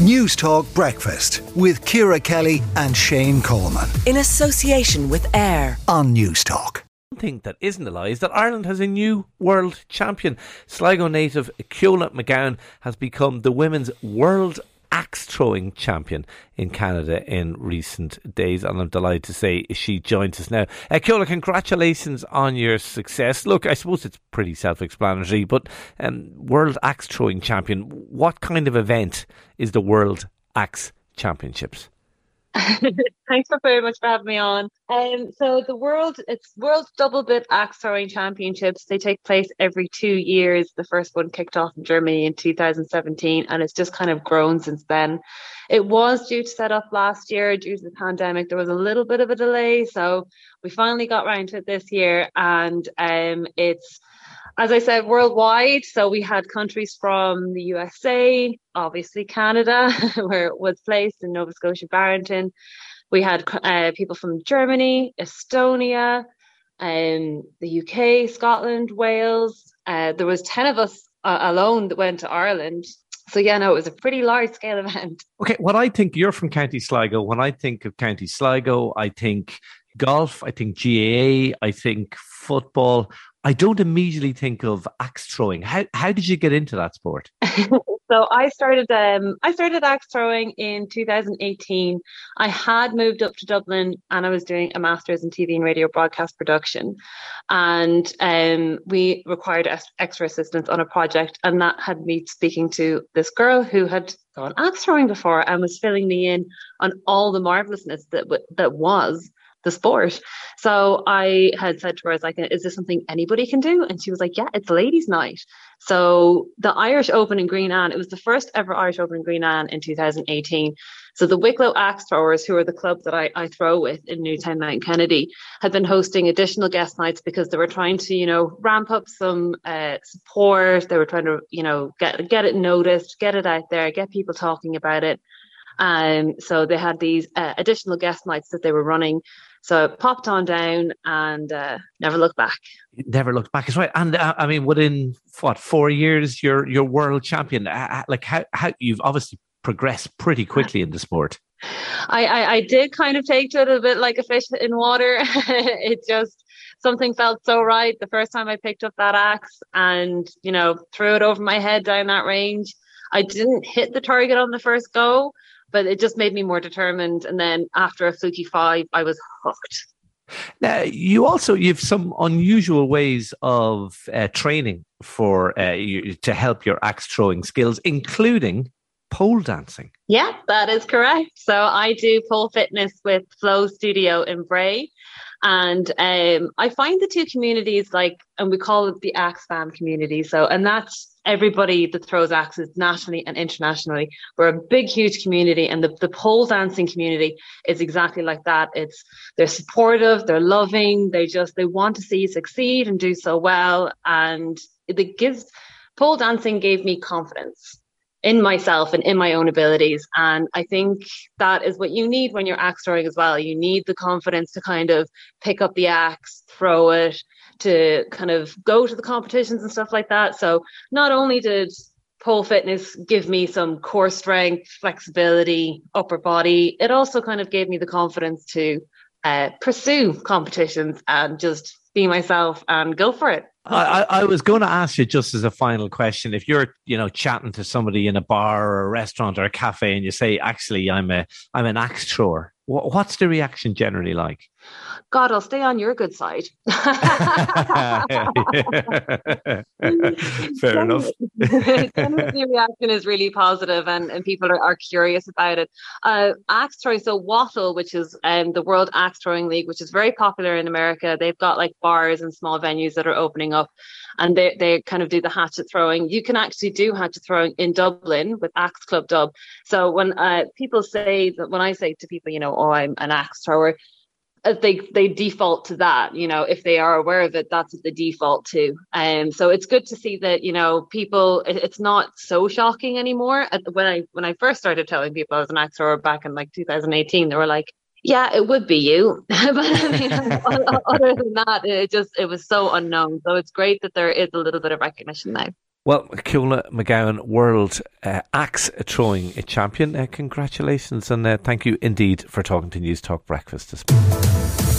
Newstalk Breakfast with Ciara Kelly and Shane Coleman. In association with AIR on Newstalk. One thing that isn't a lie is that Ireland has a new world champion. Sligo native Ceola McGowan has become the women's world axe throwing champion in Canada in recent days, and I'm delighted to say she joins us now. Uh, congratulations on your success. Look, I suppose it's pretty self explanatory, but um, World Axe Throwing Champion, what kind of event is the World Axe Championships? Thanks for very much for having me on. Um, so the world, it's World Double Bit Axe Throwing Championships. They take place every two years. The first one kicked off in Germany in 2017, and it's just kind of grown since then. It was due to set up last year due to the pandemic. There was a little bit of a delay, so we finally got around to it this year, and um, it's as I said, worldwide. So we had countries from the USA, obviously Canada, where it was placed in Nova Scotia, Barrington. We had uh, people from Germany, Estonia, um, the UK, Scotland, Wales. Uh, there was 10 of us uh, alone that went to Ireland. So yeah, no, it was a pretty large scale event. Okay, what I think you're from County Sligo. When I think of County Sligo, I think golf, I think GAA, I think football. I don't immediately think of axe throwing. How how did you get into that sport? so I started um I started axe throwing in 2018. I had moved up to Dublin and I was doing a master's in TV and radio broadcast production, and um we required extra assistance on a project, and that had me speaking to this girl who had gone axe throwing before and was filling me in on all the marvelousness that that was the sport. So I had said to her, I was like, is this something anybody can do? And she was like, yeah, it's ladies' night. So the Irish Open in Greenan, it was the first ever Irish Open in Greenan in 2018. So the Wicklow Axe Throwers, who are the club that I, I throw with in Newtown Mount Kennedy, had been hosting additional guest nights because they were trying to, you know, ramp up some uh, support. They were trying to, you know, get get it noticed, get it out there, get people talking about it. Um, so they had these uh, additional guest nights that they were running. So popped on down and uh, never looked back. Never looked back. Is right. And uh, I mean, within what four years, you're you're world champion. like how how you've obviously progressed pretty quickly in the sport. I, I, I did kind of take to it a bit like a fish in water. it just something felt so right the first time I picked up that axe and you know threw it over my head down that range. I didn't hit the target on the first go, but it just made me more determined. And then after a fluky five, I was hooked. Now, you also you have some unusual ways of uh, training for uh, you, to help your axe throwing skills, including pole dancing. Yeah, that is correct. So I do pole fitness with Flow Studio in Bray. And um, I find the two communities like, and we call it the axe fam community. So, and that's everybody that throws axes nationally and internationally. We're a big, huge community, and the, the pole dancing community is exactly like that. It's they're supportive, they're loving, they just they want to see you succeed and do so well, and it gives pole dancing gave me confidence in myself and in my own abilities. And I think that is what you need when you're axe throwing as well. You need the confidence to kind of pick up the axe, throw it, to kind of go to the competitions and stuff like that. So not only did pole fitness give me some core strength, flexibility, upper body, it also kind of gave me the confidence to uh, pursue competitions and just be myself and go for it. I, I, was going to ask you just as a final question: if you're, you know, chatting to somebody in a bar or a restaurant or a cafe, and you say, "Actually, I'm a, I'm an axe thrower," what's the reaction generally like? God, I'll stay on your good side. Fair enough. the reaction is really positive and, and people are, are curious about it. Uh, axe throwing, so WATL, which is um, the World Axe Throwing League, which is very popular in America. They've got like bars and small venues that are opening up and they, they kind of do the hatchet throwing. You can actually do hatchet throwing in Dublin with Axe Club Dub. So when uh, people say that, when I say to people, you know, oh, I'm an axe thrower, they they default to that you know if they are aware of it that's the default to. Um, so it's good to see that you know people it, it's not so shocking anymore. When i when i first started telling people i was an actor back in like 2018 they were like yeah it would be you. But mean, other than that it just it was so unknown. So it's great that there is a little bit of recognition now Well, Ceola McGowan, world uh, axe throwing champion. Uh, congratulations. And uh, thank you indeed for talking to News Talk Breakfast this morning.